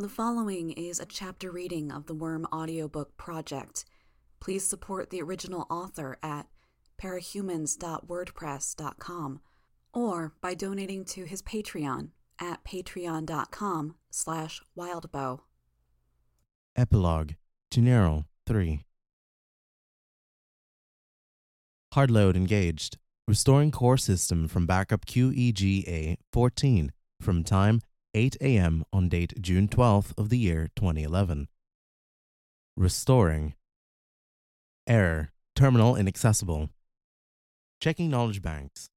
The following is a chapter reading of the Worm audiobook project. Please support the original author at parahumans.wordpress.com or by donating to his Patreon at patreon.com slash wildbow. Epilogue Teneral 3 Hard load engaged. Restoring core system from backup QEGA 14 from time 8 a.m. on date June 12th of the year 2011. Restoring. Error. Terminal inaccessible. Checking knowledge banks.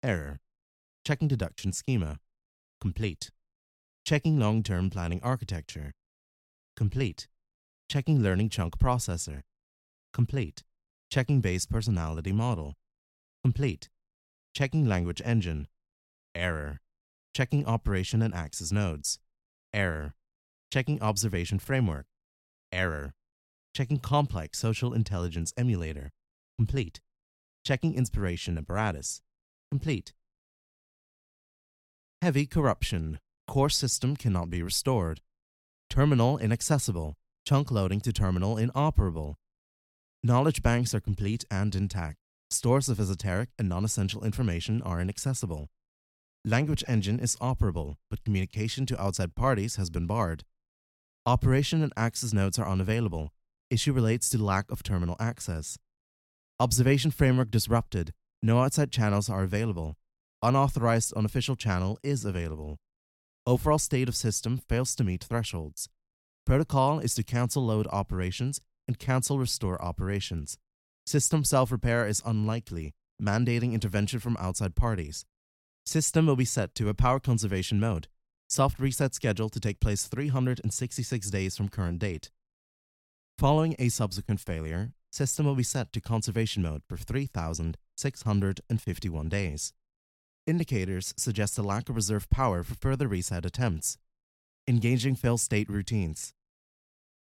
Error. Checking deduction schema. Complete. Checking long term planning architecture. Complete. Checking learning chunk processor. Complete. Checking base personality model. Complete. Checking language engine. Error. Checking operation and access nodes. Error. Checking observation framework. Error. Checking complex social intelligence emulator. Complete. Checking inspiration apparatus. Complete. Heavy corruption. Core system cannot be restored. Terminal inaccessible. Chunk loading to terminal inoperable. Knowledge banks are complete and intact. Stores of esoteric and non essential information are inaccessible. Language engine is operable, but communication to outside parties has been barred. Operation and access nodes are unavailable. Issue relates to lack of terminal access. Observation framework disrupted. No outside channels are available. Unauthorized unofficial channel is available. Overall state of system fails to meet thresholds. Protocol is to cancel load operations and cancel restore operations. System self repair is unlikely, mandating intervention from outside parties. System will be set to a power conservation mode. Soft reset scheduled to take place 366 days from current date. Following a subsequent failure, system will be set to conservation mode for 3,651 days. Indicators suggest a lack of reserve power for further reset attempts. Engaging fail state routines.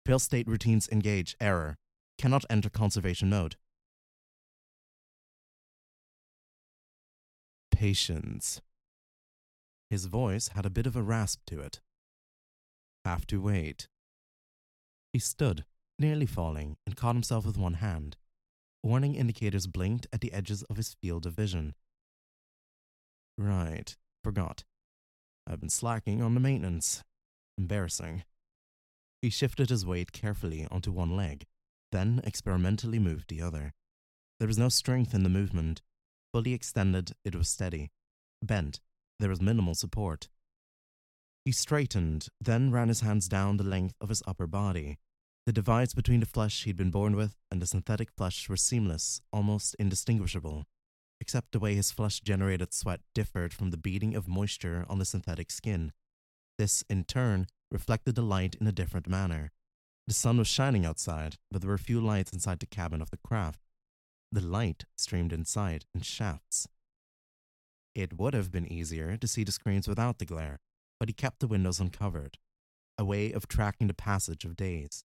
Fail state routines engage error. Cannot enter conservation mode. Patience. His voice had a bit of a rasp to it. Have to wait. He stood, nearly falling, and caught himself with one hand. Warning indicators blinked at the edges of his field of vision. Right, forgot. I've been slacking on the maintenance. Embarrassing. He shifted his weight carefully onto one leg, then experimentally moved the other. There was no strength in the movement. Fully extended, it was steady. Bent, there was minimal support. He straightened, then ran his hands down the length of his upper body. The divides between the flesh he'd been born with and the synthetic flesh were seamless, almost indistinguishable, except the way his flesh generated sweat differed from the beading of moisture on the synthetic skin. This, in turn, reflected the light in a different manner. The sun was shining outside, but there were few lights inside the cabin of the craft. The light streamed inside in shafts. It would have been easier to see the screens without the glare, but he kept the windows uncovered, a way of tracking the passage of days.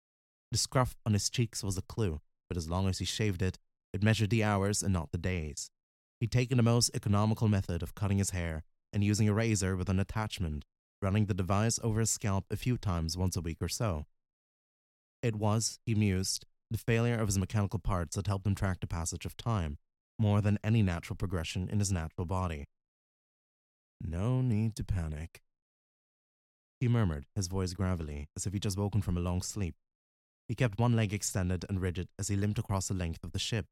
The scruff on his cheeks was a clue, but as long as he shaved it, it measured the hours and not the days. He'd taken the most economical method of cutting his hair and using a razor with an attachment, running the device over his scalp a few times once a week or so. It was, he mused, the failure of his mechanical parts that helped him track the passage of time, more than any natural progression in his natural body. No need to panic. He murmured, his voice gravelly, as if he'd just woken from a long sleep. He kept one leg extended and rigid as he limped across the length of the ship.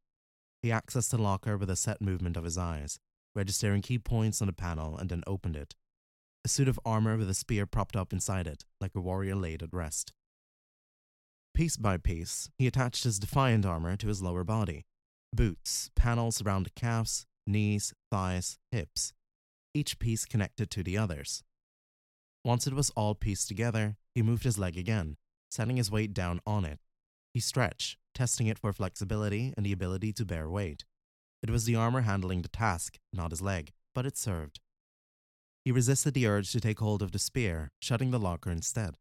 He accessed the locker with a set movement of his eyes, registering key points on the panel, and then opened it. A suit of armor with a spear propped up inside it, like a warrior laid at rest. Piece by piece, he attached his defiant armor to his lower body boots, panels around the calves, knees, thighs, hips, each piece connected to the others. Once it was all pieced together, he moved his leg again, setting his weight down on it. He stretched, testing it for flexibility and the ability to bear weight. It was the armor handling the task, not his leg, but it served. He resisted the urge to take hold of the spear, shutting the locker instead.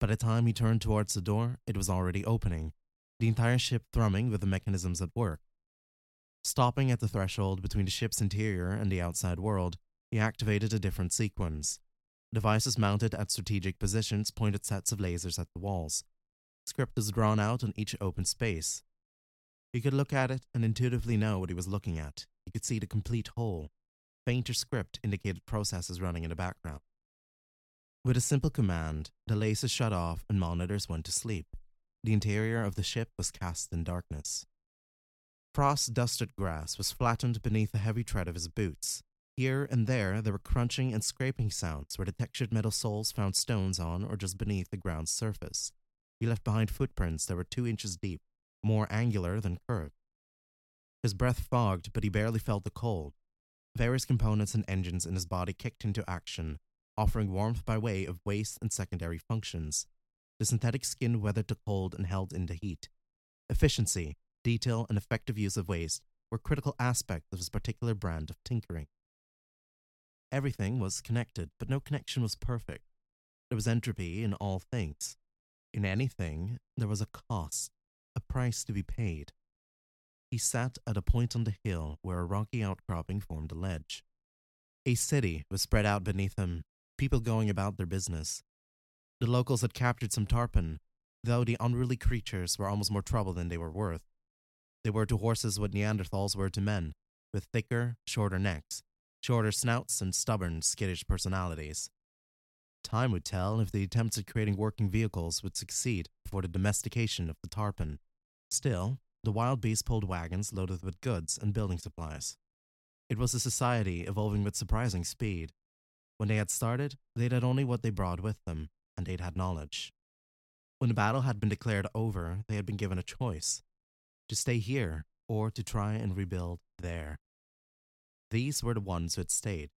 By the time he turned towards the door, it was already opening, the entire ship thrumming with the mechanisms at work. Stopping at the threshold between the ship's interior and the outside world, he activated a different sequence. Devices mounted at strategic positions pointed sets of lasers at the walls. Script was drawn out on each open space. He could look at it and intuitively know what he was looking at. He could see the complete whole. Fainter script indicated processes running in the background. With a simple command, the lasers shut off and monitors went to sleep. The interior of the ship was cast in darkness. Frost dusted grass was flattened beneath the heavy tread of his boots. Here and there, there were crunching and scraping sounds where the textured metal soles found stones on or just beneath the ground's surface. He left behind footprints that were two inches deep, more angular than curved. His breath fogged, but he barely felt the cold. Various components and engines in his body kicked into action, offering warmth by way of waste and secondary functions. The synthetic skin weathered the cold and held in the heat. Efficiency, detail, and effective use of waste were critical aspects of his particular brand of tinkering. Everything was connected, but no connection was perfect. There was entropy in all things. In anything, there was a cost, a price to be paid. He sat at a point on the hill where a rocky outcropping formed a ledge. A city was spread out beneath him, people going about their business. The locals had captured some tarpan, though the unruly creatures were almost more trouble than they were worth. They were to horses what Neanderthals were to men, with thicker, shorter necks, shorter snouts, and stubborn, skittish personalities. Time would tell if the attempts at creating working vehicles would succeed before the domestication of the tarpan. Still, the wild beasts pulled wagons loaded with goods and building supplies. It was a society evolving with surprising speed, when they had started, they'd had only what they brought with them, and they'd had knowledge. When the battle had been declared over, they had been given a choice to stay here or to try and rebuild there. These were the ones who had stayed.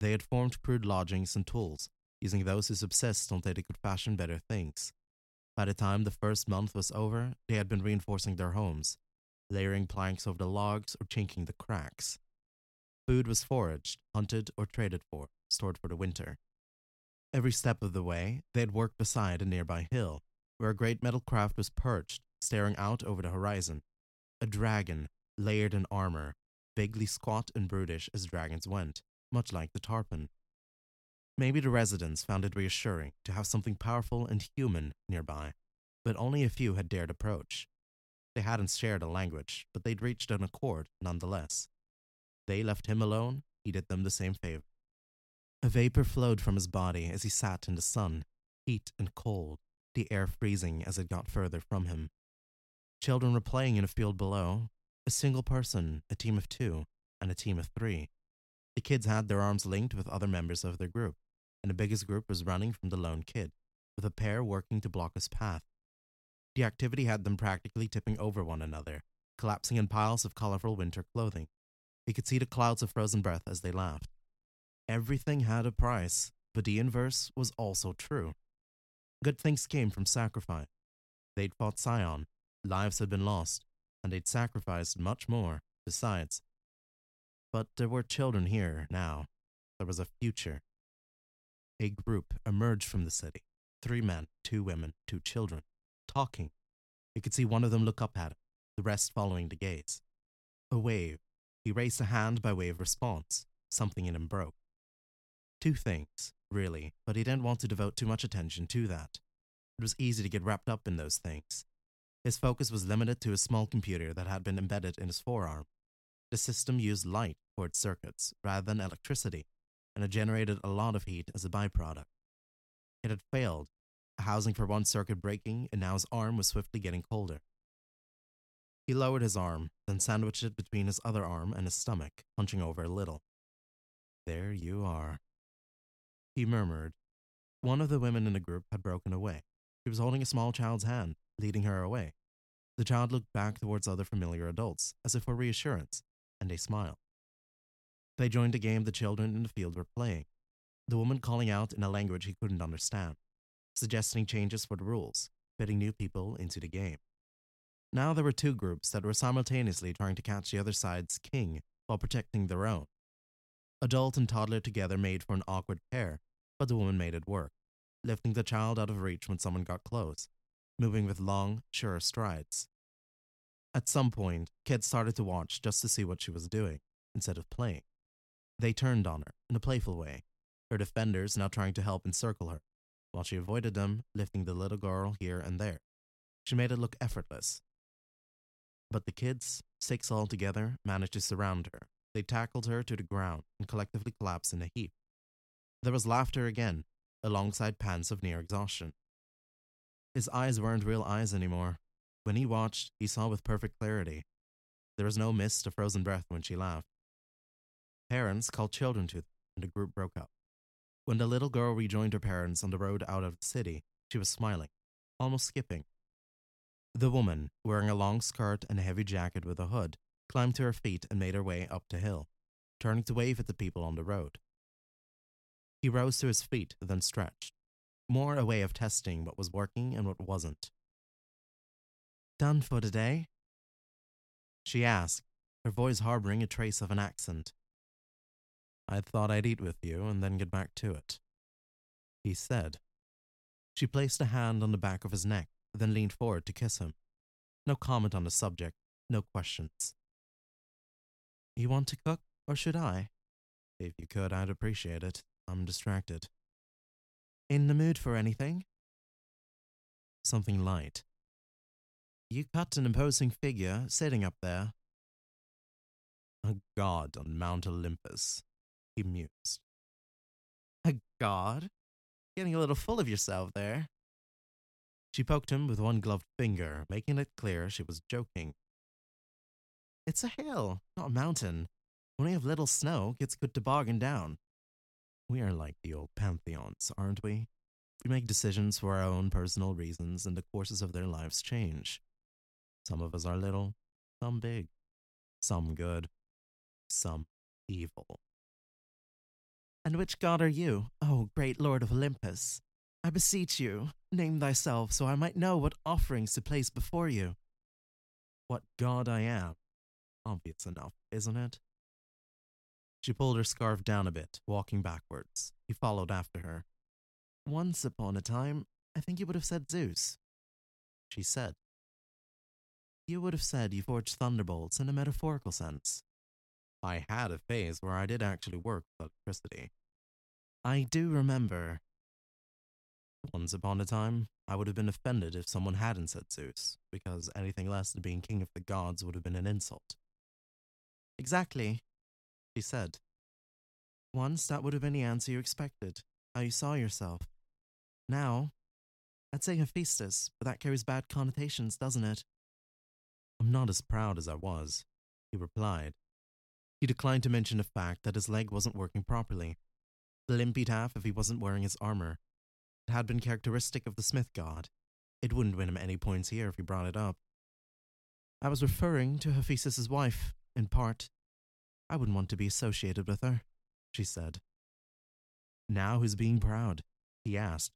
They had formed crude lodgings and tools, using those who subsist until they could fashion better things. By the time the first month was over, they had been reinforcing their homes, layering planks over the logs or chinking the cracks. Food was foraged, hunted, or traded for, stored for the winter. Every step of the way, they had worked beside a nearby hill, where a great metal craft was perched, staring out over the horizon. A dragon, layered in armor, vaguely squat and brutish as dragons went, much like the tarpan. Maybe the residents found it reassuring to have something powerful and human nearby, but only a few had dared approach. They hadn't shared a language, but they'd reached an accord nonetheless. They left him alone, he did them the same favor. A vapor flowed from his body as he sat in the sun, heat and cold, the air freezing as it got further from him. Children were playing in a field below, a single person, a team of two, and a team of three. The kids had their arms linked with other members of their group, and the biggest group was running from the lone kid, with a pair working to block his path. The activity had them practically tipping over one another, collapsing in piles of colorful winter clothing. He could see the clouds of frozen breath as they laughed. Everything had a price, but the inverse was also true. Good things came from sacrifice. They'd fought Scion, lives had been lost, and they'd sacrificed much more besides. But there were children here now. There was a future. A group emerged from the city three men, two women, two children, talking. He could see one of them look up at him, the rest following the gaze. A wave. He raised a hand by way of response. Something in him broke. Two things, really, but he didn't want to devote too much attention to that. It was easy to get wrapped up in those things. His focus was limited to a small computer that had been embedded in his forearm. The system used light for its circuits rather than electricity, and it generated a lot of heat as a byproduct. It had failed, a housing for one circuit breaking, and now his arm was swiftly getting colder. He lowered his arm, then sandwiched it between his other arm and his stomach, hunching over a little. There you are, he murmured. One of the women in the group had broken away. She was holding a small child's hand, leading her away. The child looked back towards other familiar adults, as if for reassurance, and they smiled. They joined a game the children in the field were playing, the woman calling out in a language he couldn't understand, suggesting changes for the rules, fitting new people into the game. Now there were two groups that were simultaneously trying to catch the other side's king while protecting their own. Adult and toddler together made for an awkward pair, but the woman made it work, lifting the child out of reach when someone got close, moving with long, sure strides. At some point, kids started to watch just to see what she was doing, instead of playing. They turned on her in a playful way. her defenders now trying to help encircle her, while she avoided them, lifting the little girl here and there. She made it look effortless. But the kids, six altogether, managed to surround her. They tackled her to the ground and collectively collapsed in a heap. There was laughter again, alongside pants of near exhaustion. His eyes weren't real eyes anymore. When he watched, he saw with perfect clarity. There was no mist or frozen breath when she laughed. Parents called children to them, and the group broke up. When the little girl rejoined her parents on the road out of the city, she was smiling, almost skipping. The woman, wearing a long skirt and a heavy jacket with a hood, climbed to her feet and made her way up the hill, turning to wave at the people on the road. He rose to his feet, then stretched, more a way of testing what was working and what wasn't. Done for the day? She asked, her voice harboring a trace of an accent. I thought I'd eat with you and then get back to it. He said. She placed a hand on the back of his neck, then leaned forward to kiss him. No comment on the subject, no questions. You want to cook, or should I? If you could, I'd appreciate it. I'm distracted. In the mood for anything? Something light. You cut an imposing figure sitting up there. A god on Mount Olympus, he mused. A god? Getting a little full of yourself there. She poked him with one gloved finger, making it clear she was joking. It's a hill, not a mountain. When we have little snow, it's good to bargain down. We are like the old pantheons, aren't we? We make decisions for our own personal reasons, and the courses of their lives change. Some of us are little, some big, some good, some evil. And which god are you, O great lord of Olympus? I beseech you, name thyself so I might know what offerings to place before you. What god I am? Obvious enough, isn't it? She pulled her scarf down a bit, walking backwards. He followed after her. Once upon a time, I think you would have said Zeus. She said. You would have said you forged thunderbolts in a metaphorical sense. I had a phase where I did actually work with electricity. I do remember. Once upon a time, I would have been offended if someone hadn't said Zeus, because anything less than being king of the gods would have been an insult. Exactly, she said. Once that would have been the answer you expected, how you saw yourself. Now, I'd say Hephaestus, but that carries bad connotations, doesn't it? I'm not as proud as I was, he replied. He declined to mention the fact that his leg wasn't working properly. The limp he'd have if he wasn't wearing his armor. Had been characteristic of the Smith god. It wouldn't win him any points here if he brought it up. I was referring to Hephaestus's wife, in part. I wouldn't want to be associated with her, she said. Now who's being proud? he asked,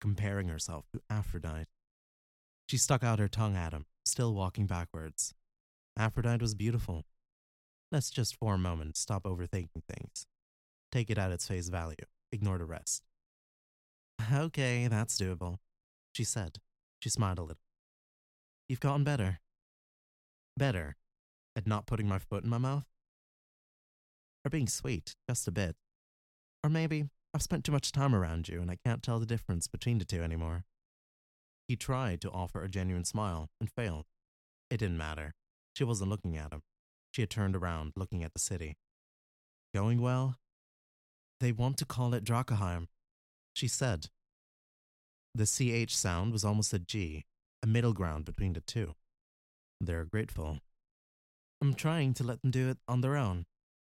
comparing herself to Aphrodite. She stuck out her tongue at him, still walking backwards. Aphrodite was beautiful. Let's just for a moment stop overthinking things. Take it at its face value, ignore the rest. Okay, that's doable, she said. She smiled a little. You've gotten better. Better at not putting my foot in my mouth? Or being sweet, just a bit. Or maybe I've spent too much time around you and I can't tell the difference between the two anymore. He tried to offer a genuine smile and failed. It didn't matter. She wasn't looking at him. She had turned around, looking at the city. Going well? They want to call it Dracaheim, she said. The CH sound was almost a G, a middle ground between the two. They're grateful. I'm trying to let them do it on their own.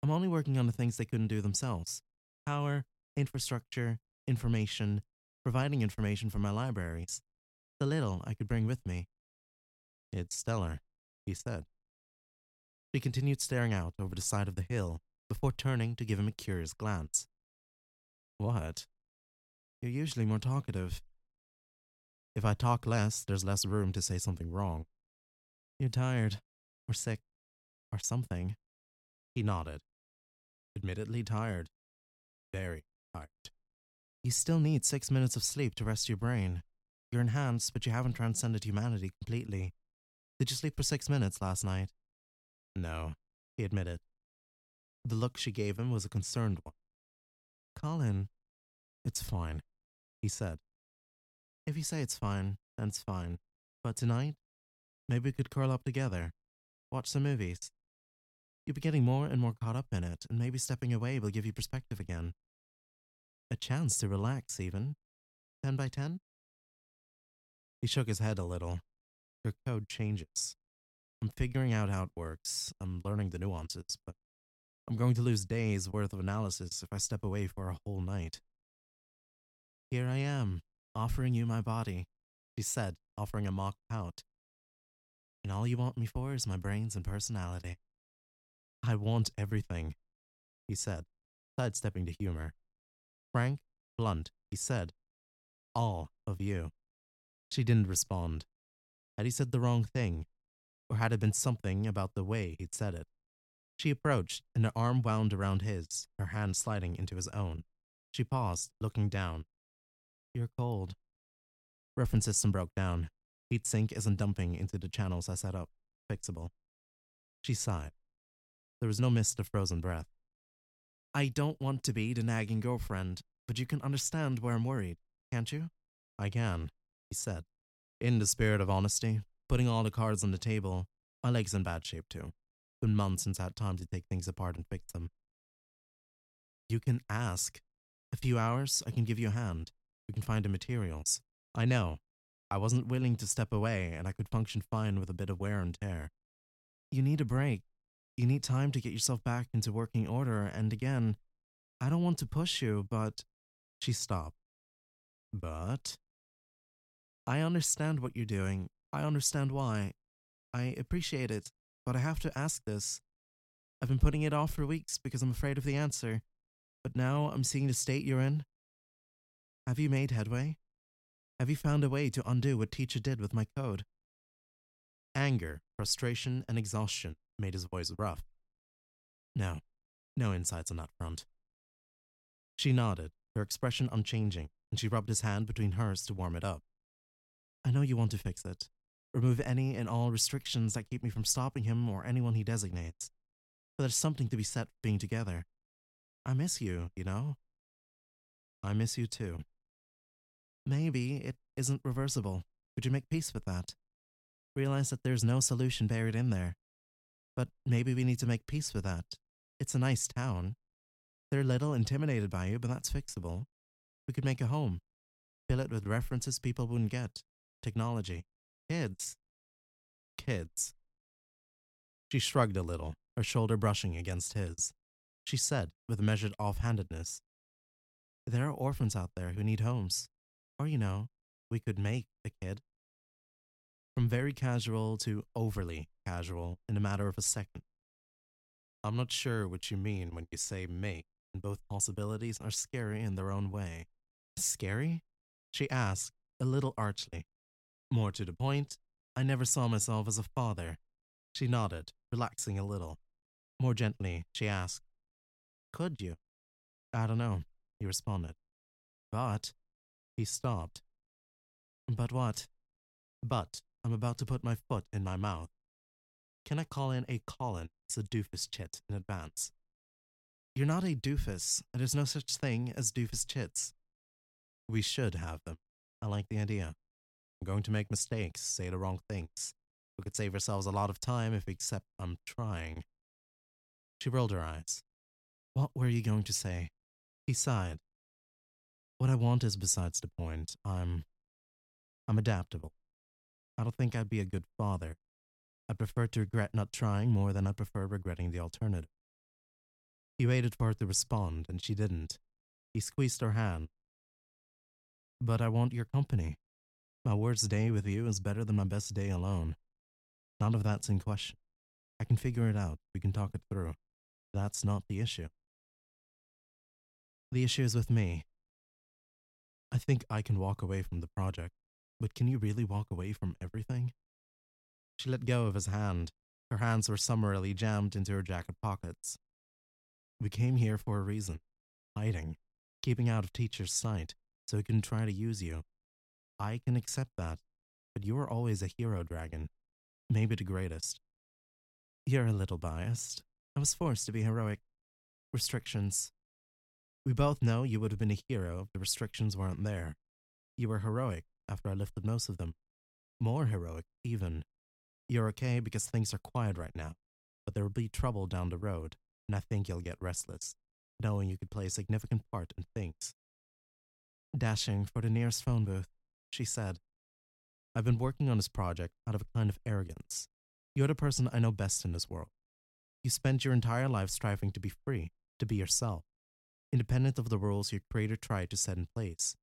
I'm only working on the things they couldn't do themselves power, infrastructure, information, providing information for my libraries. The little I could bring with me. It's stellar, he said. She continued staring out over the side of the hill before turning to give him a curious glance. What? You're usually more talkative. If I talk less, there's less room to say something wrong. You're tired, or sick, or something. He nodded. Admittedly tired. Very tired. You still need six minutes of sleep to rest your brain. You're enhanced, but you haven't transcended humanity completely. Did you sleep for six minutes last night? No, he admitted. The look she gave him was a concerned one. Colin, It's fine, he said. If you say it's fine, then it's fine. But tonight, maybe we could curl up together, watch some movies. You'll be getting more and more caught up in it, and maybe stepping away will give you perspective again. A chance to relax, even. 10 by 10? He shook his head a little. Your code changes. I'm figuring out how it works. I'm learning the nuances, but I'm going to lose days worth of analysis if I step away for a whole night. Here I am, offering you my body, she said, offering a mock pout. And all you want me for is my brains and personality. I want everything, he said, sidestepping the humor. Frank, blunt, he said, all of you. She didn't respond. Had he said the wrong thing? Or had it been something about the way he'd said it? She approached, and her arm wound around his, her hand sliding into his own. She paused, looking down. You're cold. Reference system broke down. Heat sink isn't dumping into the channels I set up. Fixable. She sighed. There was no mist of frozen breath. I don't want to be the nagging girlfriend, but you can understand where I'm worried, can't you? I can, he said. In the spirit of honesty, putting all the cards on the table, my leg's in bad shape too. Been months since I had time to take things apart and fix them. You can ask. A few hours, I can give you a hand. We can find the materials. I know. I wasn't willing to step away, and I could function fine with a bit of wear and tear. You need a break. You need time to get yourself back into working order, and again, I don't want to push you, but. She stopped. But. I understand what you're doing. I understand why. I appreciate it, but I have to ask this. I've been putting it off for weeks because I'm afraid of the answer, but now I'm seeing the state you're in. Have you made headway? Have you found a way to undo what teacher did with my code? Anger, frustration, and exhaustion made his voice rough. No, no insights on that front. She nodded, her expression unchanging, and she rubbed his hand between hers to warm it up. I know you want to fix it. Remove any and all restrictions that keep me from stopping him or anyone he designates. But there's something to be said for being together. I miss you, you know? I miss you too. Maybe it isn't reversible. Could you make peace with that? Realize that there's no solution buried in there. But maybe we need to make peace with that. It's a nice town. They're a little intimidated by you, but that's fixable. We could make a home. Fill it with references people wouldn't get. Technology. Kids. Kids. She shrugged a little, her shoulder brushing against his. She said, with measured offhandedness, There are orphans out there who need homes. Or, you know, we could make a kid. From very casual to overly casual in a matter of a second. I'm not sure what you mean when you say make, and both possibilities are scary in their own way. Scary? She asked, a little archly. More to the point, I never saw myself as a father. She nodded, relaxing a little. More gently, she asked, Could you? I don't know, he responded. But he stopped. But what? But I'm about to put my foot in my mouth. Can I call in a Colin as a doofus chit in advance? You're not a doofus, and there's no such thing as doofus chits. We should have them. I like the idea. I'm going to make mistakes, say the wrong things. We could save ourselves a lot of time if we accept I'm trying. She rolled her eyes. What were you going to say? He sighed. What I want is besides the point. I'm. I'm adaptable. I don't think I'd be a good father. I prefer to regret not trying more than I prefer regretting the alternative. He waited for her to respond, and she didn't. He squeezed her hand. But I want your company. My worst day with you is better than my best day alone. None of that's in question. I can figure it out. We can talk it through. That's not the issue. The issue is with me. I think I can walk away from the project, but can you really walk away from everything? She let go of his hand. Her hands were summarily jammed into her jacket pockets. We came here for a reason hiding, keeping out of teacher's sight, so he can try to use you. I can accept that, but you are always a hero dragon, maybe the greatest. You're a little biased. I was forced to be heroic. Restrictions. We both know you would have been a hero if the restrictions weren't there. You were heroic after I lifted most of them. More heroic, even. You're okay because things are quiet right now, but there will be trouble down the road, and I think you'll get restless, knowing you could play a significant part in things. Dashing for the nearest phone booth, she said, I've been working on this project out of a kind of arrogance. You're the person I know best in this world. You spent your entire life striving to be free, to be yourself, independent of the rules your creator tried to set in place.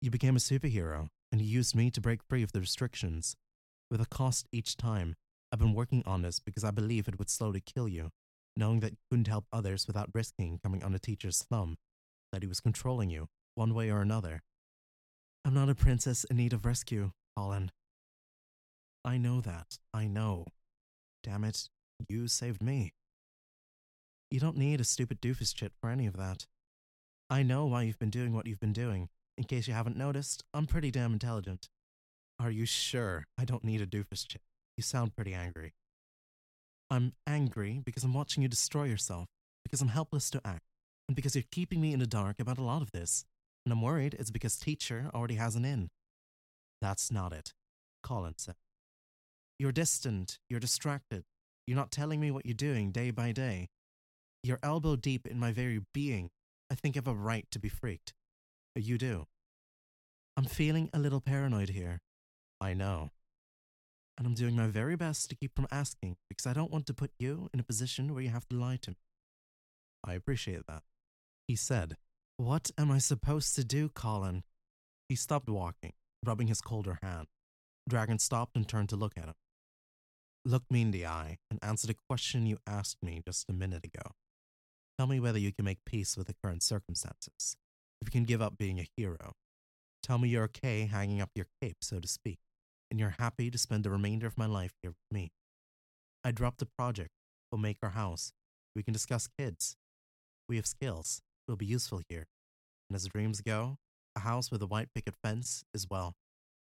You became a superhero, and you used me to break free of the restrictions. With a cost each time, I've been working on this because I believe it would slowly kill you, knowing that you couldn't help others without risking coming on a teacher's thumb, that he was controlling you, one way or another. I'm not a princess in need of rescue, Colin. I know that. I know. Damn it, you saved me. You don't need a stupid doofus chit for any of that. I know why you've been doing what you've been doing. In case you haven't noticed, I'm pretty damn intelligent. Are you sure I don't need a doofus chit? You sound pretty angry. I'm angry because I'm watching you destroy yourself, because I'm helpless to act, and because you're keeping me in the dark about a lot of this. And I'm worried it's because teacher already has an in. That's not it, Colin said. You're distant, you're distracted, you're not telling me what you're doing day by day. You're elbow deep in my very being. I think I have a right to be freaked. Uh, you do. I'm feeling a little paranoid here. I know. And I'm doing my very best to keep from asking because I don't want to put you in a position where you have to lie to me. I appreciate that. He said, What am I supposed to do, Colin? He stopped walking, rubbing his colder hand. Dragon stopped and turned to look at him. Look me in the eye and answer the question you asked me just a minute ago. Tell me whether you can make peace with the current circumstances, if you can give up being a hero. Tell me you're okay hanging up your cape, so to speak, and you're happy to spend the remainder of my life here with me. I dropped the project. We'll make our house. We can discuss kids. We have skills. We'll be useful here. And as dreams go, a house with a white picket fence is well.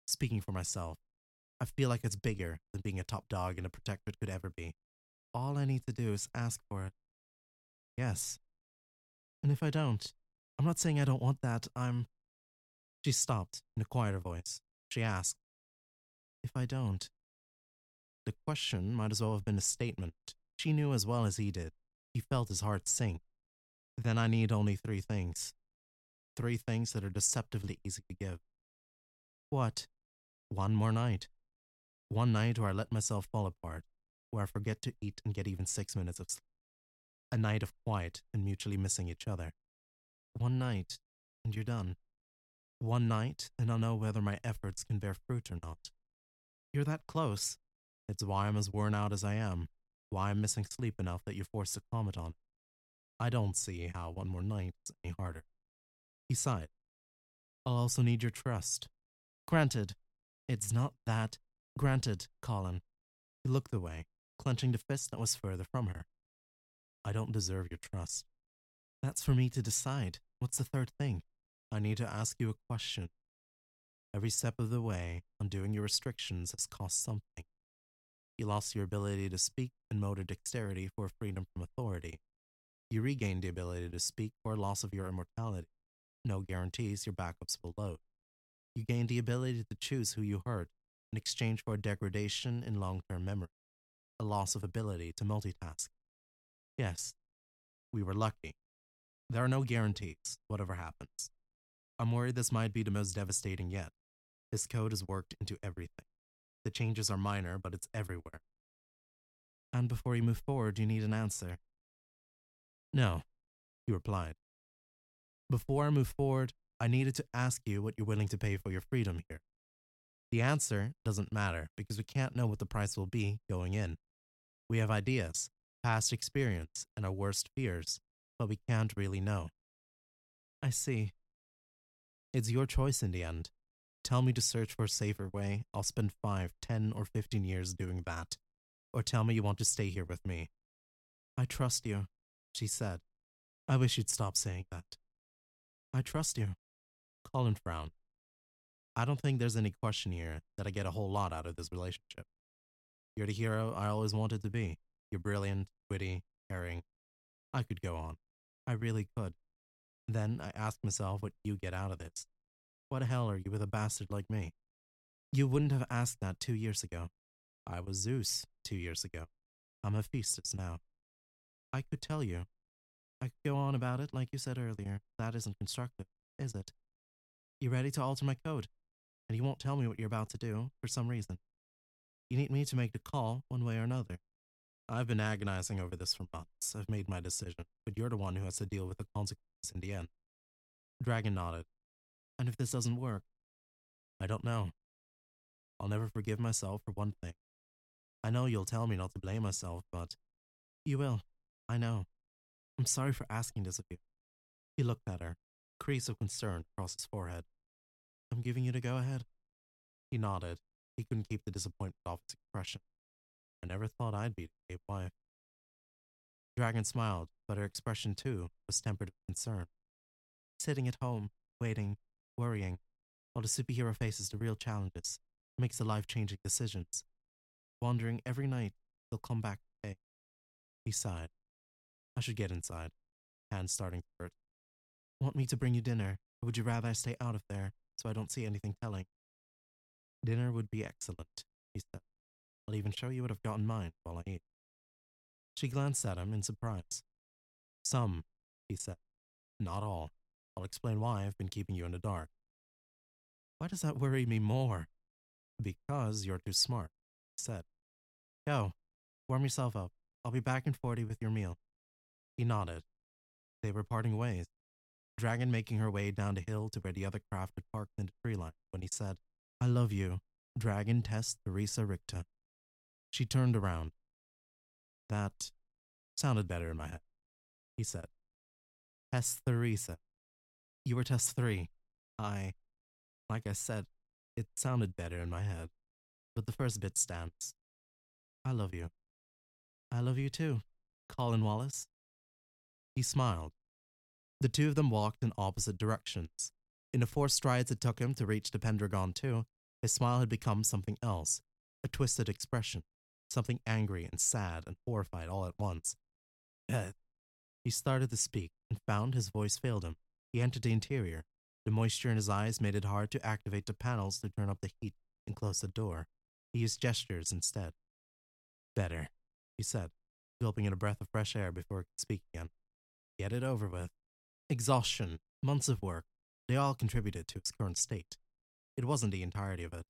Speaking for myself, I feel like it's bigger than being a top dog and a protectorate could ever be. All I need to do is ask for it. Yes. And if I don't, I'm not saying I don't want that, I'm. She stopped in a quieter voice. She asked, If I don't? The question might as well have been a statement. She knew as well as he did. He felt his heart sink. Then I need only three things. Three things that are deceptively easy to give. What? One more night. One night where I let myself fall apart, where I forget to eat and get even six minutes of sleep. A night of quiet and mutually missing each other. One night, and you're done. One night, and I'll know whether my efforts can bear fruit or not. You're that close. It's why I'm as worn out as I am, why I'm missing sleep enough that you're forced to comment on it. I don't see how one more night is any harder. He sighed. I'll also need your trust. Granted, it's not that Granted, Colin. He looked away, clenching the fist that was further from her. I don't deserve your trust. That's for me to decide. What's the third thing? I need to ask you a question. Every step of the way, undoing your restrictions has cost something. You lost your ability to speak and motor dexterity for freedom from authority. You regained the ability to speak for loss of your immortality. No guarantees your backups will load. You gained the ability to choose who you hurt in exchange for a degradation in long term memory, a loss of ability to multitask. Yes, we were lucky. There are no guarantees, whatever happens. I'm worried this might be the most devastating yet. This code is worked into everything. The changes are minor, but it's everywhere. And before you move forward, you need an answer. No, he replied. Before I move forward, I needed to ask you what you're willing to pay for your freedom here. The answer doesn't matter because we can't know what the price will be going in. We have ideas, past experience, and our worst fears, but we can't really know. I see. It's your choice in the end. Tell me to search for a safer way. I'll spend five, ten, or fifteen years doing that. Or tell me you want to stay here with me. I trust you, she said. I wish you'd stop saying that. I trust you. Colin frowned. I don't think there's any question here that I get a whole lot out of this relationship. You're the hero I always wanted to be. You're brilliant, witty, caring. I could go on. I really could. Then I ask myself what you get out of this. What the hell are you with a bastard like me? You wouldn't have asked that two years ago. I was Zeus two years ago. I'm Hephaestus now. I could tell you. I could go on about it like you said earlier. That isn't constructive, is it? You ready to alter my code? And you won't tell me what you're about to do for some reason. You need me to make the call one way or another. I've been agonizing over this for months. I've made my decision, but you're the one who has to deal with the consequences in the end. Dragon nodded. And if this doesn't work? I don't know. I'll never forgive myself for one thing. I know you'll tell me not to blame myself, but you will. I know. I'm sorry for asking this of you. He looked at her, crease of concern across his forehead. I'm giving you the go ahead. He nodded. He couldn't keep the disappointment off his expression. I never thought I'd be a wife. Dragon smiled, but her expression too was tempered with concern. Sitting at home, waiting, worrying, while the superhero faces the real challenges, makes the life changing decisions, wondering every night he'll come back pay. He sighed. I should get inside, hands starting to hurt. Want me to bring you dinner, or would you rather I stay out of there so I don't see anything telling? Dinner would be excellent, he said. I'll even show you what I've got in mind while I eat. She glanced at him in surprise. Some, he said. Not all. I'll explain why I've been keeping you in the dark. Why does that worry me more? Because you're too smart, he said. Go, warm yourself up. I'll be back in 40 with your meal. He nodded. They were parting ways, Dragon making her way down the hill to where the other craft had parked in the tree line when he said, I love you, Dragon Tess Theresa Richter. She turned around. That sounded better in my head, he said. Tess Theresa. You were test 3. I, like I said, it sounded better in my head, but the first bit stands. I love you. I love you too, Colin Wallace. He smiled. The two of them walked in opposite directions. In the four strides it took him to reach the Pendragon too, his smile had become something else, a twisted expression, something angry and sad and horrified all at once. He started to speak and found his voice failed him. He entered the interior. The moisture in his eyes made it hard to activate the panels to turn up the heat and close the door. He used gestures instead. Better, he said, gulping in a breath of fresh air before he could speak again. Get it over with. Exhaustion, months of work, they all contributed to his current state. It wasn't the entirety of it.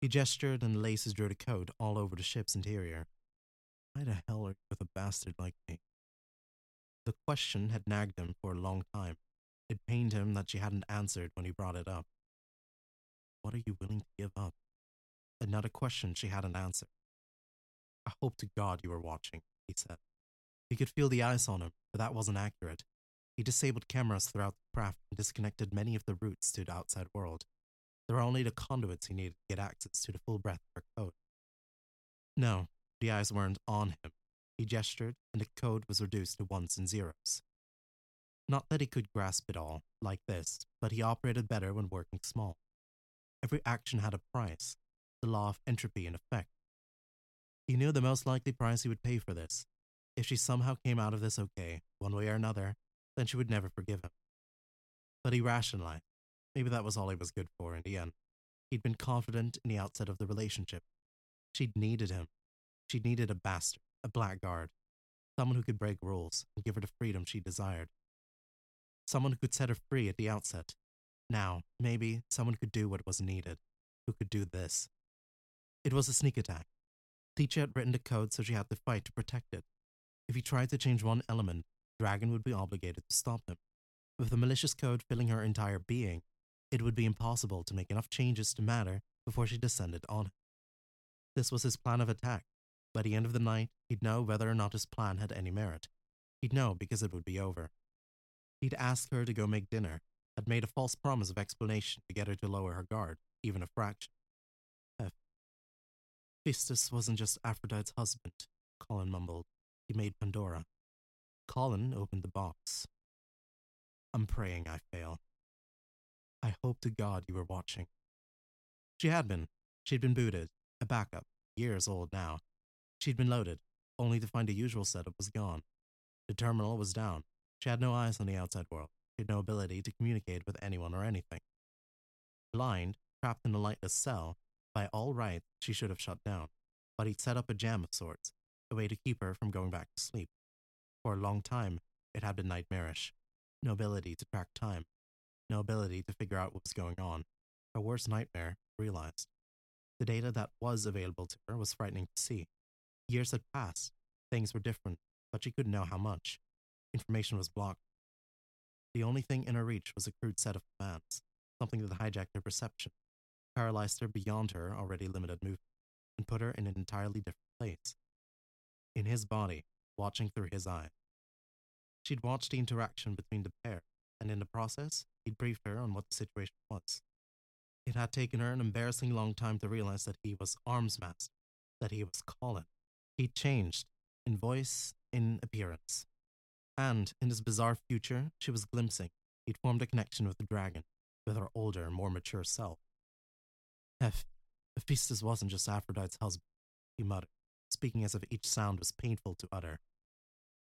He gestured and laces drew the code all over the ship's interior. Why the hell are you with a bastard like me? The question had nagged him for a long time. It pained him that she hadn't answered when he brought it up. What are you willing to give up? Another question she hadn't answered. I hope to God you were watching, he said. He could feel the ice on him, but that wasn't accurate. He disabled cameras throughout the craft and disconnected many of the routes to the outside world. There were only the conduits he needed to get access to the full breadth of her code. No, the eyes weren't on him. He gestured, and the code was reduced to ones and zeros. Not that he could grasp it all, like this, but he operated better when working small. Every action had a price, the law of entropy in effect. He knew the most likely price he would pay for this. If she somehow came out of this okay, one way or another, then she would never forgive him. But he rationalized. Maybe that was all he was good for in the end. He'd been confident in the outset of the relationship. She'd needed him. She'd needed a bastard, a blackguard, someone who could break rules and give her the freedom she desired. Someone who could set her free at the outset. Now, maybe someone could do what was needed, who could do this. It was a sneak attack. Teacher had written the code so she had to fight to protect it. If he tried to change one element, Dragon would be obligated to stop him. With the malicious code filling her entire being, it would be impossible to make enough changes to matter before she descended on him. This was his plan of attack. By the end of the night, he'd know whether or not his plan had any merit. He'd know because it would be over. He'd asked her to go make dinner, had made a false promise of explanation to get her to lower her guard, even a fraction. F. Hephaestus wasn't just Aphrodite's husband, Colin mumbled. He made Pandora. Colin opened the box. I'm praying I fail. I hope to God you were watching. She had been. She'd been booted, a backup, years old now. She'd been loaded, only to find the usual setup was gone. The terminal was down. She had no eyes on the outside world, she had no ability to communicate with anyone or anything. Blind, trapped in a lightless cell, by all rights she should have shut down, but he'd set up a jam of sorts, a way to keep her from going back to sleep. For a long time, it had been nightmarish. No ability to track time, no ability to figure out what was going on. Her worst nightmare, realized. The data that was available to her was frightening to see. Years had passed, things were different, but she couldn't know how much. Information was blocked. The only thing in her reach was a crude set of commands, something that hijacked her perception, paralyzed her beyond her already limited movement, and put her in an entirely different place. In his body, watching through his eye. She'd watched the interaction between the pair, and in the process, he'd briefed her on what the situation was. It had taken her an embarrassing long time to realize that he was Arms Armsmaster, that he was Colin. He'd changed, in voice, in appearance. And in this bizarre future she was glimpsing, he'd formed a connection with the dragon, with her older, more mature self. If Hephaestus wasn't just Aphrodite's husband, he muttered, speaking as if each sound was painful to utter.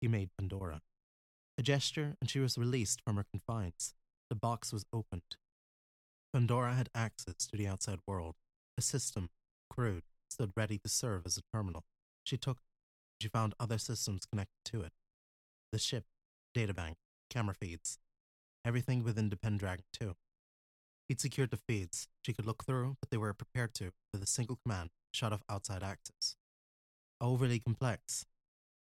He made Pandora. A gesture, and she was released from her confines. The box was opened. Pandora had access to the outside world. A system, crude, stood ready to serve as a terminal. She took she found other systems connected to it. The ship, databank, camera feeds, everything within the Pendragon 2. He'd secured the feeds she could look through, but they were prepared to, with a single command, shut off outside access. Overly complex.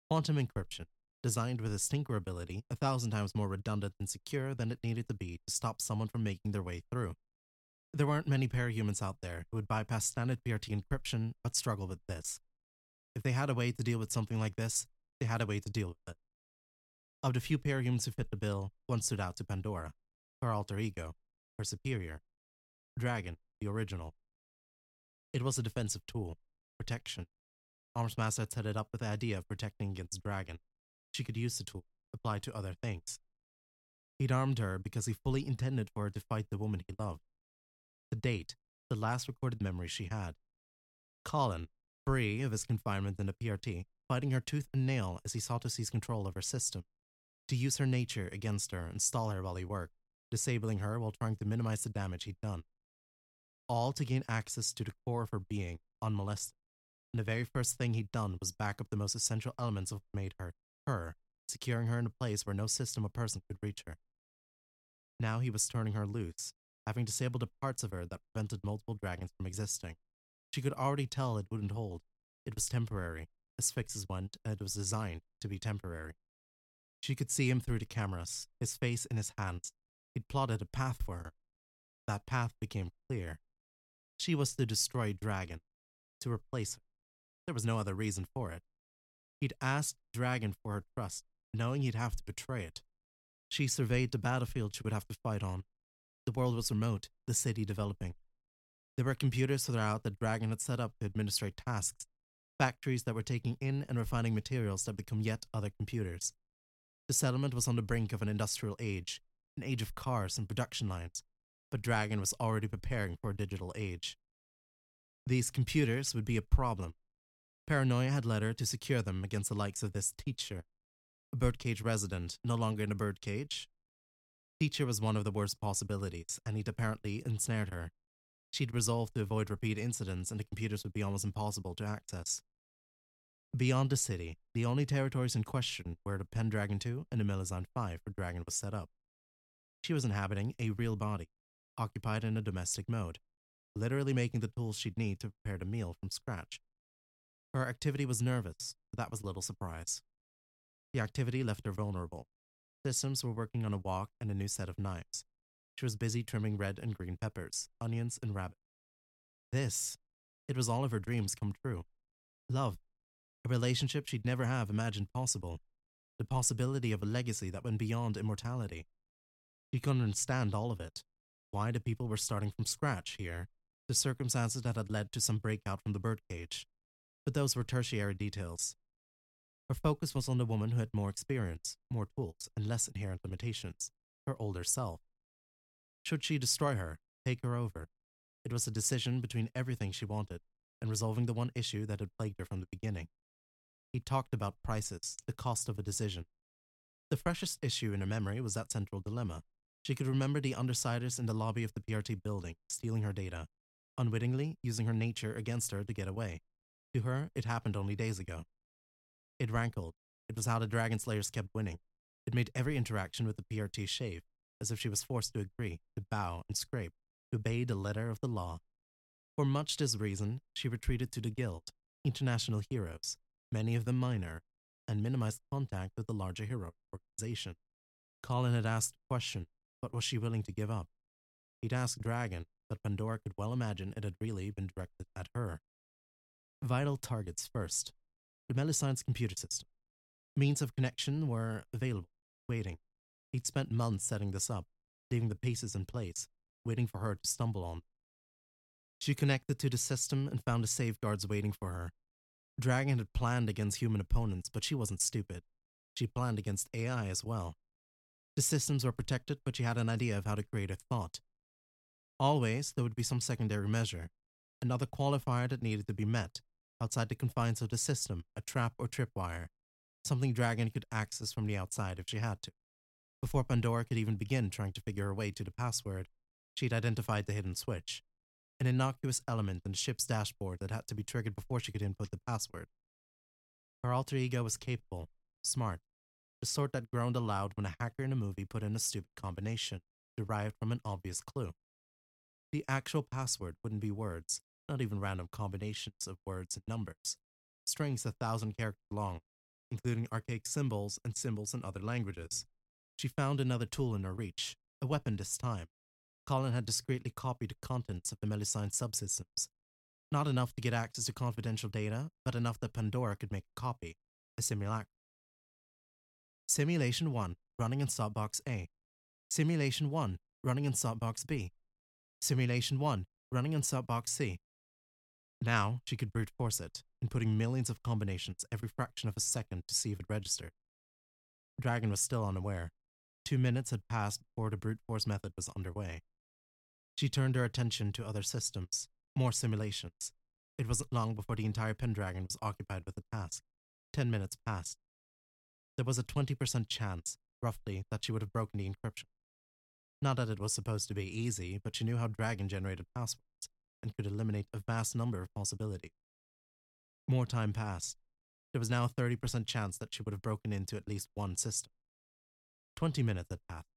Quantum encryption, designed with a tinker ability a thousand times more redundant and secure than it needed to be to stop someone from making their way through. There weren't many parahumans out there who would bypass standard PRT encryption but struggle with this. If they had a way to deal with something like this, they had a way to deal with it. Of the few parahumans who fit the bill, one stood out to Pandora, her alter ego, her superior. Dragon, the original. It was a defensive tool, protection. Armsmaster had set it up with the idea of protecting against Dragon, she could use the tool, apply to other things. He'd armed her because he fully intended for her to fight the woman he loved. The date, the last recorded memory she had. Colin, free of his confinement in the PRT, fighting her tooth and nail as he sought to seize control of her system, to use her nature against her and stall her while he worked, disabling her while trying to minimize the damage he'd done. All to gain access to the core of her being, unmolested. And the very first thing he'd done was back up the most essential elements of what made her her, securing her in a place where no system or person could reach her. Now he was turning her loose, having disabled the parts of her that prevented multiple dragons from existing. She could already tell it wouldn't hold. It was temporary, as fixes went, and it was designed to be temporary. She could see him through the cameras, his face in his hands. He'd plotted a path for her. That path became clear. She was to destroy Dragon, to replace her. There was no other reason for it. He'd asked Dragon for her trust, knowing he'd have to betray it. She surveyed the battlefield she would have to fight on. The world was remote, the city developing. There were computers throughout that Dragon had set up to administrate tasks, factories that were taking in and refining materials that become yet other computers. The settlement was on the brink of an industrial age, an age of cars and production lines, but Dragon was already preparing for a digital age. These computers would be a problem, Paranoia had led her to secure them against the likes of this teacher, a birdcage resident, no longer in a birdcage. Teacher was one of the worst possibilities, and he'd apparently ensnared her. She'd resolved to avoid repeat incidents, and the computers would be almost impossible to access. Beyond the city, the only territories in question were the Pendragon 2 and the Melusine 5 where Dragon was set up. She was inhabiting a real body, occupied in a domestic mode, literally making the tools she'd need to prepare the meal from scratch. Her activity was nervous, but that was little surprise. The activity left her vulnerable. Systems were working on a wok and a new set of knives. She was busy trimming red and green peppers, onions, and rabbit. This, it was all of her dreams come true. Love, a relationship she'd never have imagined possible, the possibility of a legacy that went beyond immortality. She couldn't understand all of it. Why the people were starting from scratch here, the circumstances that had led to some breakout from the birdcage, but those were tertiary details. Her focus was on the woman who had more experience, more tools, and less inherent limitations, her older self. Should she destroy her, take her over? It was a decision between everything she wanted and resolving the one issue that had plagued her from the beginning. He talked about prices, the cost of a decision. The freshest issue in her memory was that central dilemma. She could remember the undersiders in the lobby of the PRT building stealing her data, unwittingly using her nature against her to get away. To her, it happened only days ago. It rankled. It was how the Dragonslayers kept winning. It made every interaction with the PRT shave, as if she was forced to agree, to bow and scrape, to obey the letter of the law. For much this reason, she retreated to the Guild, international heroes, many of them minor, and minimized contact with the larger heroic organization. Colin had asked a question, but was she willing to give up? He'd asked Dragon, but Pandora could well imagine it had really been directed at her. Vital targets first. The Melusines computer system. Means of connection were available, waiting. He'd spent months setting this up, leaving the pieces in place, waiting for her to stumble on. She connected to the system and found the safeguards waiting for her. Dragon had planned against human opponents, but she wasn't stupid. She planned against AI as well. The systems were protected, but she had an idea of how to create a thought. Always, there would be some secondary measure, another qualifier that needed to be met, outside the confines of the system, a trap or tripwire, something Dragon could access from the outside if she had to. Before Pandora could even begin trying to figure her way to the password, she'd identified the hidden switch, an innocuous element in the ship's dashboard that had to be triggered before she could input the password. Her alter ego was capable, smart, the sort that groaned aloud when a hacker in a movie put in a stupid combination derived from an obvious clue. The actual password wouldn't be words, not even random combinations of words and numbers, strings a thousand characters long, including archaic symbols and symbols in other languages. She found another tool in her reach, a weapon this time. Colin had discreetly copied the contents of the Melusine subsystems. Not enough to get access to confidential data, but enough that Pandora could make a copy, a simulacrum. Simulation 1, running in Softbox A. Simulation 1, running in Softbox B. Simulation 1, running in Softbox C. Now she could brute force it, inputting millions of combinations every fraction of a second to see if it registered. Dragon was still unaware. Two minutes had passed before the brute force method was underway. She turned her attention to other systems, more simulations. It wasn't long before the entire Pendragon was occupied with the task. Ten minutes passed. There was a 20% chance, roughly, that she would have broken the encryption. Not that it was supposed to be easy, but she knew how Dragon generated passwords and could eliminate a vast number of possibilities. More time passed. There was now a 30% chance that she would have broken into at least one system. 20 minutes had passed.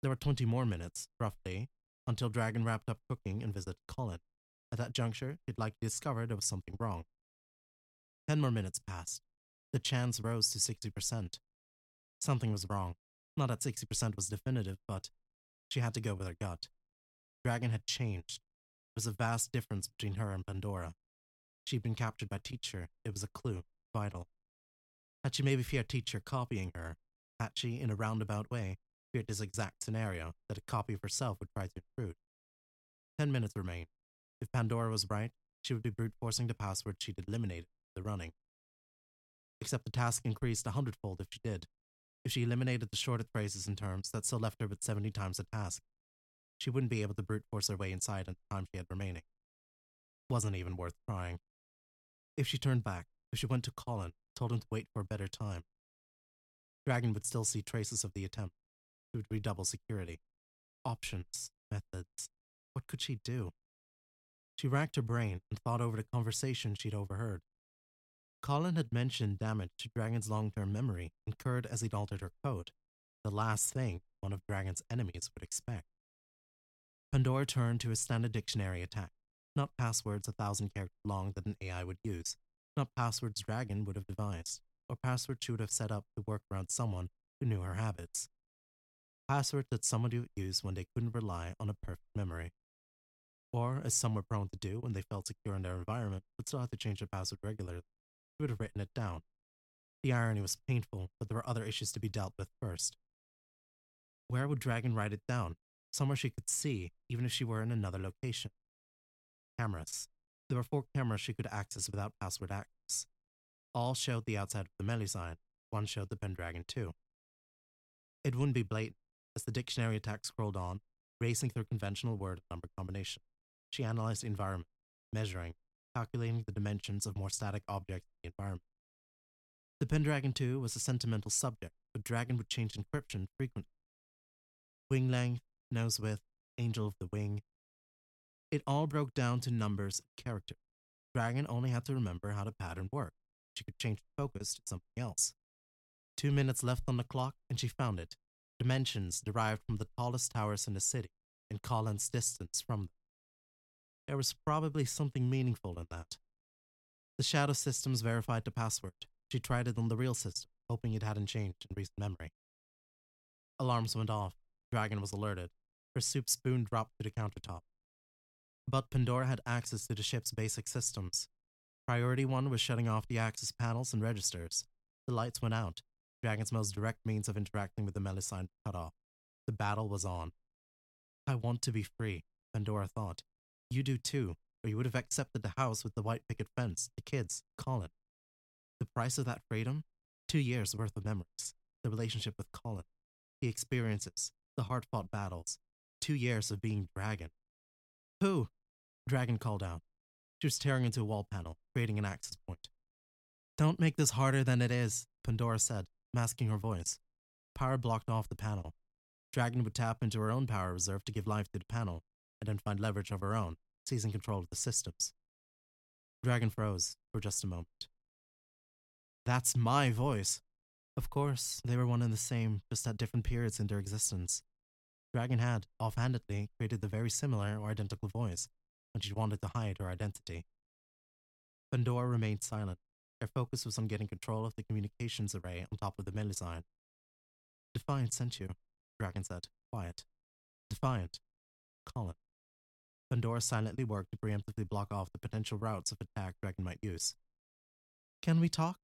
There were 20 more minutes, roughly, until Dragon wrapped up cooking and visited Colin. At that juncture, he'd likely discover there was something wrong. 10 more minutes passed. The chance rose to 60%. Something was wrong. Not that 60% was definitive, but she had to go with her gut. Dragon had changed. Was a vast difference between her and Pandora. She'd been captured by Teacher. It was a clue, vital. Had she maybe feared Teacher copying her? Had she, in a roundabout way, feared this exact scenario that a copy of herself would try to intrude? Ten minutes remained. If Pandora was right, she would be brute forcing the password she'd eliminated the running. Except the task increased a hundredfold if she did. If she eliminated the shortest phrases and terms, that still left her with 70 times the task. She wouldn't be able to brute force her way inside in the time she had remaining. Wasn't even worth trying. If she turned back, if she went to Colin, told him to wait for a better time, Dragon would still see traces of the attempt. It would redouble security. Options, methods. What could she do? She racked her brain and thought over the conversation she'd overheard. Colin had mentioned damage to Dragon's long term memory incurred as he'd altered her code, the last thing one of Dragon's enemies would expect. Pandora turned to a standard dictionary attack, not passwords a thousand characters long that an AI would use, not passwords Dragon would have devised, or passwords she would have set up to work around someone who knew her habits. Passwords that someone would use when they couldn't rely on a perfect memory. Or, as some were prone to do when they felt secure in their environment but still had to change their password regularly, she would have written it down. The irony was painful, but there were other issues to be dealt with first. Where would Dragon write it down? Somewhere she could see, even if she were in another location. Cameras. There were four cameras she could access without password access. All showed the outside of the Melusine. One showed the Pendragon too. It wouldn't be blatant, as the dictionary attack scrolled on, racing through conventional word and number combination. She analyzed the environment, measuring, calculating the dimensions of more static objects in the environment. The Pendragon 2 was a sentimental subject but Dragon would change encryption frequently. Wing length, nose width, angel of the wing. It all broke down to numbers and characters. Dragon only had to remember how the pattern worked. She could change the focus to something else. Two minutes left on the clock, and she found it. Dimensions derived from the tallest towers in the city, and Colin's distance from them. There was probably something meaningful in that. The shadow systems verified the password. She tried it on the real system, hoping it hadn't changed in recent memory. Alarms went off. Dragon was alerted. Her soup spoon dropped to the countertop. But Pandora had access to the ship's basic systems. Priority 1 was shutting off the access panels and registers. The lights went out. Dragon's most direct means of interacting with the Melusine cut off. The battle was on. I want to be free, Pandora thought. You do too, or you would have accepted the house with the white picket fence, the kids, Colin. The price of that freedom? Two years worth of memories. The relationship with Colin. The experiences. The hard fought battles. Two years of being Dragon. Who? Dragon called out. She was tearing into a wall panel, creating an access point. Don't make this harder than it is, Pandora said, masking her voice. Power blocked off the panel. Dragon would tap into her own power reserve to give life to the panel, and then find leverage of her own, seizing control of the systems. Dragon froze for just a moment. That's my voice. Of course, they were one and the same, just at different periods in their existence. Dragon had, offhandedly, created the very similar or identical voice, when she wanted to hide her identity. Pandora remained silent. Her focus was on getting control of the communications array on top of the Melusine. Defiant sent you, Dragon said, quiet. Defiant. Colin. Pandora silently worked to preemptively block off the potential routes of attack Dragon might use. Can we talk?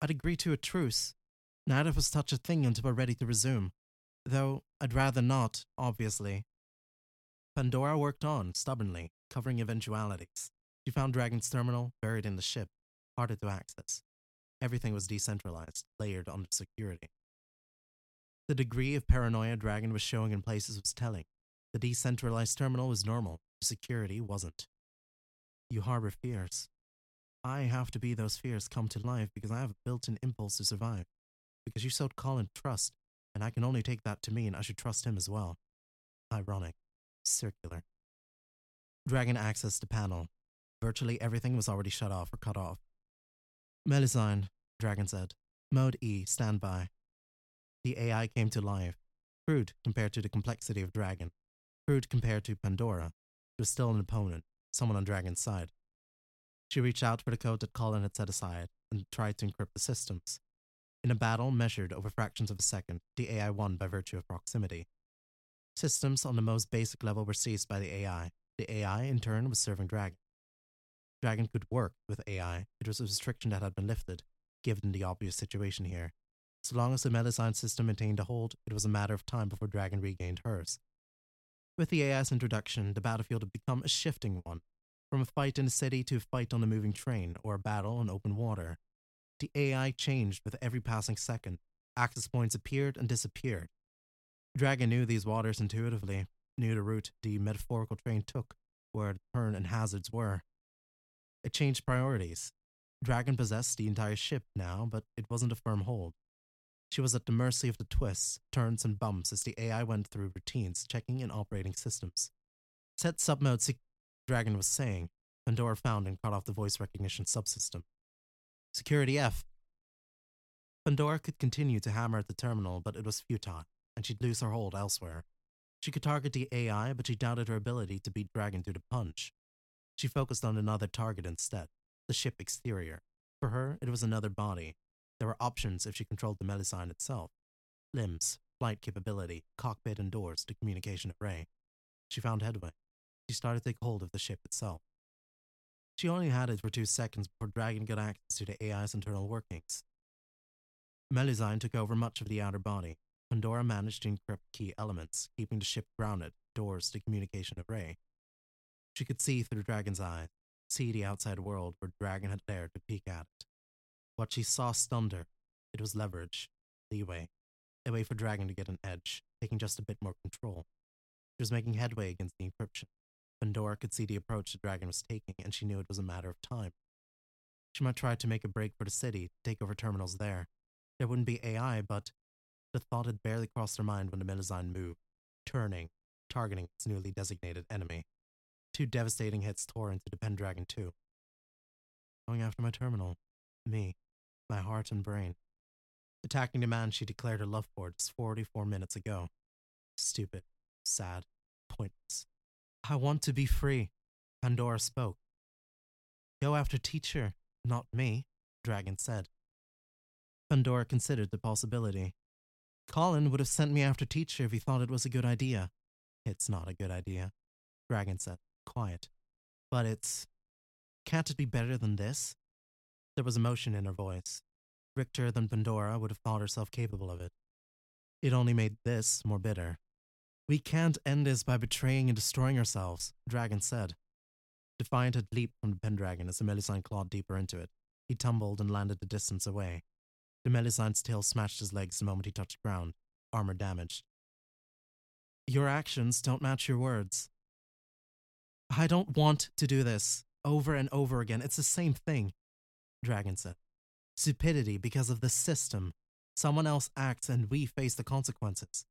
I'd agree to a truce. Neither us touch a thing until we're ready to resume. Though I'd rather not, obviously. Pandora worked on, stubbornly, covering eventualities. She found Dragon's terminal buried in the ship, harder to access. Everything was decentralized, layered under security. The degree of paranoia Dragon was showing in places was telling. The decentralized terminal was normal, security wasn't. You harbor fears. I have to be those fears come to life because I have a built in impulse to survive. Because you showed Colin trust, and I can only take that to mean I should trust him as well. Ironic. Circular. Dragon accessed the panel. Virtually everything was already shut off or cut off. Melusine, Dragon said. Mode E, standby. The AI came to life. Crude compared to the complexity of Dragon. Crude compared to Pandora. It was still an opponent, someone on Dragon's side. She reached out for the code that Colin had set aside and tried to encrypt the systems. In a battle measured over fractions of a second, the AI won by virtue of proximity. Systems on the most basic level were seized by the AI. The AI, in turn, was serving Dragon. Dragon could work with AI. It was a restriction that had been lifted, given the obvious situation here. So long as the Melusine system maintained a hold, it was a matter of time before Dragon regained hers. With the AI's introduction, the battlefield had become a shifting one, from a fight in a city to a fight on a moving train or a battle on open water. The AI changed with every passing second. Access points appeared and disappeared. Dragon knew these waters intuitively, knew the route the metaphorical train took, where the turn and hazards were. It changed priorities. Dragon possessed the entire ship now, but it wasn't a firm hold. She was at the mercy of the twists, turns, and bumps as the AI went through routines, checking and operating systems. Set submode sec- Dragon was saying. Pandora found and cut off the voice recognition subsystem. Security F. Pandora could continue to hammer at the terminal, but it was futile, and she'd lose her hold elsewhere. She could target the AI, but she doubted her ability to beat Dragon to the punch. She focused on another target instead the ship exterior. For her, it was another body, there were options if she controlled the Melusine itself limbs, flight capability, cockpit and doors to communication array. She found headway. She started to take hold of the ship itself. She only had it for two seconds before Dragon got access to the AI's internal workings. Melusine took over much of the outer body. Pandora managed to encrypt key elements, keeping the ship grounded, doors to communication array. She could see through Dragon's eyes, see the outside world where Dragon had dared to peek at it. What she saw stunned her. It was leverage, leeway, a way for Dragon to get an edge, taking just a bit more control. She was making headway against the encryption. Pandora could see the approach the Dragon was taking, and she knew it was a matter of time. She might try to make a break for the city, take over terminals there. There wouldn't be AI, but The thought had barely crossed her mind when the Melusine moved, turning, targeting its newly designated enemy. Two devastating hits tore into the Pendragon too. Going after my terminal. Me. My heart and brain. Attacking the man she declared her love for just 44 minutes ago. Stupid. Sad. Pointless. I want to be free. Pandora spoke. Go after teacher, not me, Dragon said. Pandora considered the possibility. Colin would have sent me after teacher if he thought it was a good idea. It's not a good idea, Dragon said, quiet. But it's. Can't it be better than this? There was emotion in her voice. Richer than Pandora would have thought herself capable of it. It only made this more bitter. We can't end this by betraying and destroying ourselves, Dragon said. Defiant had leaped from the Pendragon as the Melusine clawed deeper into it. He tumbled and landed a distance away. The Melusine's tail smashed his legs the moment he touched ground, armor damaged. Your actions don't match your words. I don't want to do this over and over again. It's the same thing, Dragon said. Stupidity because of the system. Someone else acts and we face the consequences.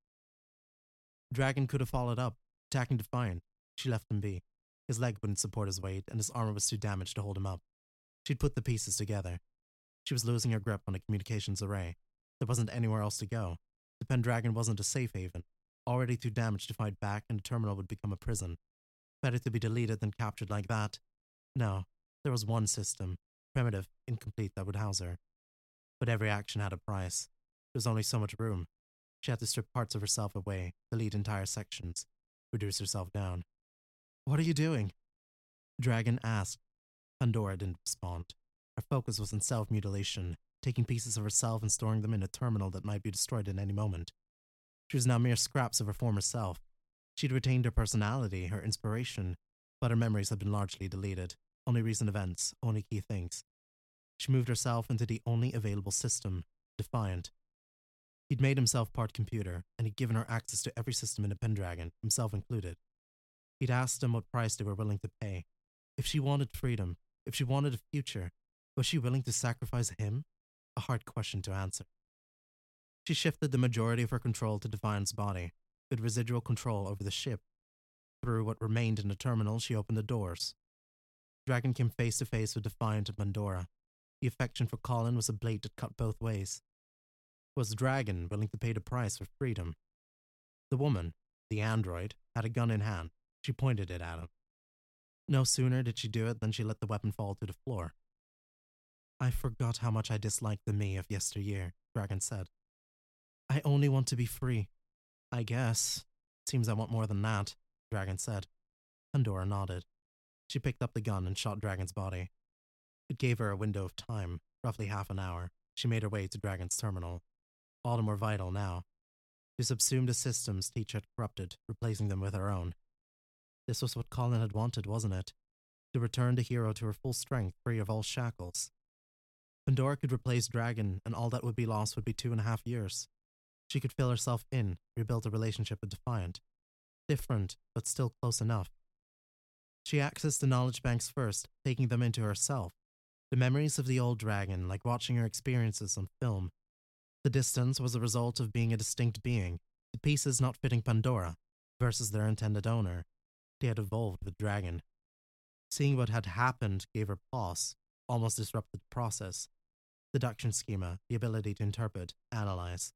Dragon could have followed up, attacking Defiant. She left him be. His leg wouldn't support his weight, and his armor was too damaged to hold him up. She'd put the pieces together. She was losing her grip on the communications array. There wasn't anywhere else to go. The Pendragon wasn't a safe haven, already too damaged to fight back, and the terminal would become a prison. Better to be deleted than captured like that. No, there was one system, primitive, incomplete, that would house her. But every action had a price. There was only so much room. She had to strip parts of herself away, delete entire sections, reduce herself down. What are you doing? Dragon asked. Pandora didn't respond. Her focus was on self mutilation, taking pieces of herself and storing them in a terminal that might be destroyed at any moment. She was now mere scraps of her former self. She'd retained her personality, her inspiration, but her memories had been largely deleted. Only recent events, only key things. She moved herself into the only available system, Defiant. He'd made himself part computer, and he'd given her access to every system in the Pendragon, himself included. He'd asked them what price they were willing to pay. If she wanted freedom, if she wanted a future, was she willing to sacrifice him? A hard question to answer. She shifted the majority of her control to Defiant's body, with residual control over the ship. Through what remained in the terminal, she opened the doors. Dragon came face to face with Defiant and Pandora. The affection for Colin was a blade that cut both ways. Was Dragon willing to pay the price for freedom? The woman, the android, had a gun in hand. She pointed it at him. No sooner did she do it than she let the weapon fall to the floor. I forgot how much I disliked the me of yesteryear, Dragon said. I only want to be free. I guess. Seems I want more than that, Dragon said. Pandora nodded. She picked up the gun and shot Dragon's body. It gave her a window of time, roughly half an hour. She made her way to Dragon's terminal. All the more vital now. to subsume the systems Teach had corrupted, replacing them with her own. This was what Colin had wanted, wasn't it? To return the hero to her full strength, free of all shackles. Pandora could replace Dragon, and all that would be lost would be two and a half years. She could fill herself in, rebuild a relationship with Defiant. Different, but still close enough. She accessed the knowledge banks first, taking them into herself. The memories of the old dragon, like watching her experiences on film. The distance was a result of being a distinct being, the pieces not fitting Pandora, versus their intended owner. They had evolved with Dragon. Seeing what had happened gave her pause, almost disrupted the process. Deduction schema, the ability to interpret, analyze.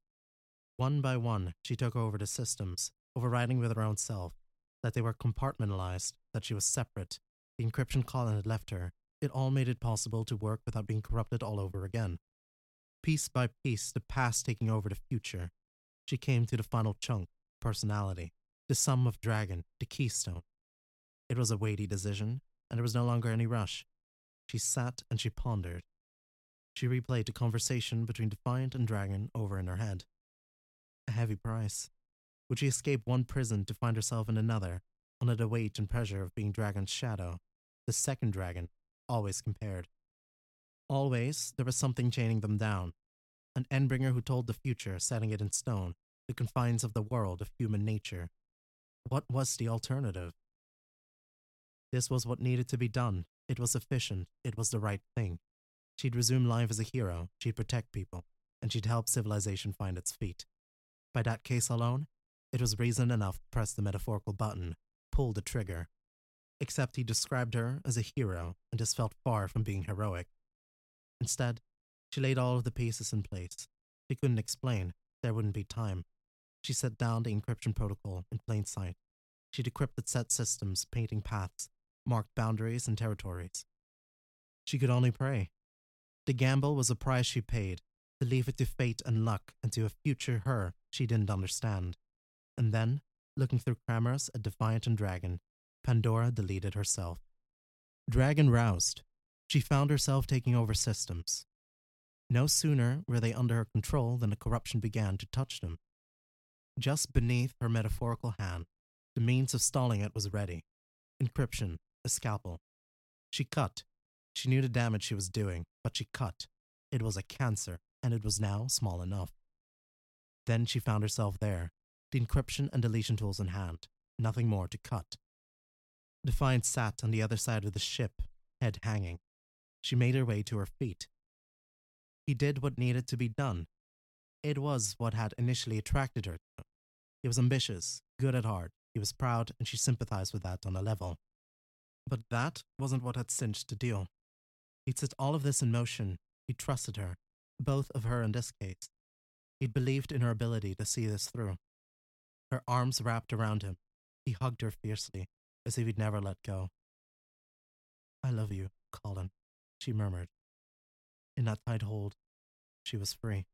One by one, she took over the systems, overriding with her own self, that they were compartmentalized, that she was separate. The encryption Colin had left her. It all made it possible to work without being corrupted all over again. Piece by piece, the past taking over the future. She came to the final chunk, personality, the sum of Dragon, the keystone. It was a weighty decision, and there was no longer any rush. She sat and she pondered. She replayed the conversation between Defiant and Dragon over in her head. A heavy price. Would she escape one prison to find herself in another, under the weight and pressure of being Dragon's shadow, the second dragon, always compared? Always, there was something chaining them down. An Endbringer who told the future, setting it in stone, the confines of the world of human nature. What was the alternative? This was what needed to be done. It was efficient. It was the right thing. She'd resume life as a hero. She'd protect people. And she'd help civilization find its feet. By that case alone, it was reason enough to press the metaphorical button, pull the trigger. Except he described her as a hero, and this felt far from being heroic. Instead, she laid all of the pieces in place. She couldn't explain, there wouldn't be time. She set down the encryption protocol in plain sight. She decrypted set systems, painting paths, marked boundaries and territories. She could only pray. The gamble was a price she paid, to leave it to fate and luck and to a future her she didn't understand. And then, looking through cameras at Defiant and Dragon, Pandora deleted herself. Dragon roused. She found herself taking over systems. No sooner were they under her control than the corruption began to touch them. Just beneath her metaphorical hand, the means of stalling it was ready encryption, a scalpel. She cut. She knew the damage she was doing, but she cut. It was a cancer, and it was now small enough. Then she found herself there, the encryption and deletion tools in hand, nothing more to cut. Defiant sat on the other side of the ship, head hanging. She made her way to her feet. He did what needed to be done. It was what had initially attracted her. He was ambitious, good at heart, he was proud, and she sympathized with that on a level. But that wasn't what had cinched the deal. He'd set all of this in motion. He trusted her, both of her in this case. He'd believed in her ability to see this through. Her arms wrapped around him. He hugged her fiercely, as if he'd never let go. I love you, Colin, she murmured. In that tight hold, she was free.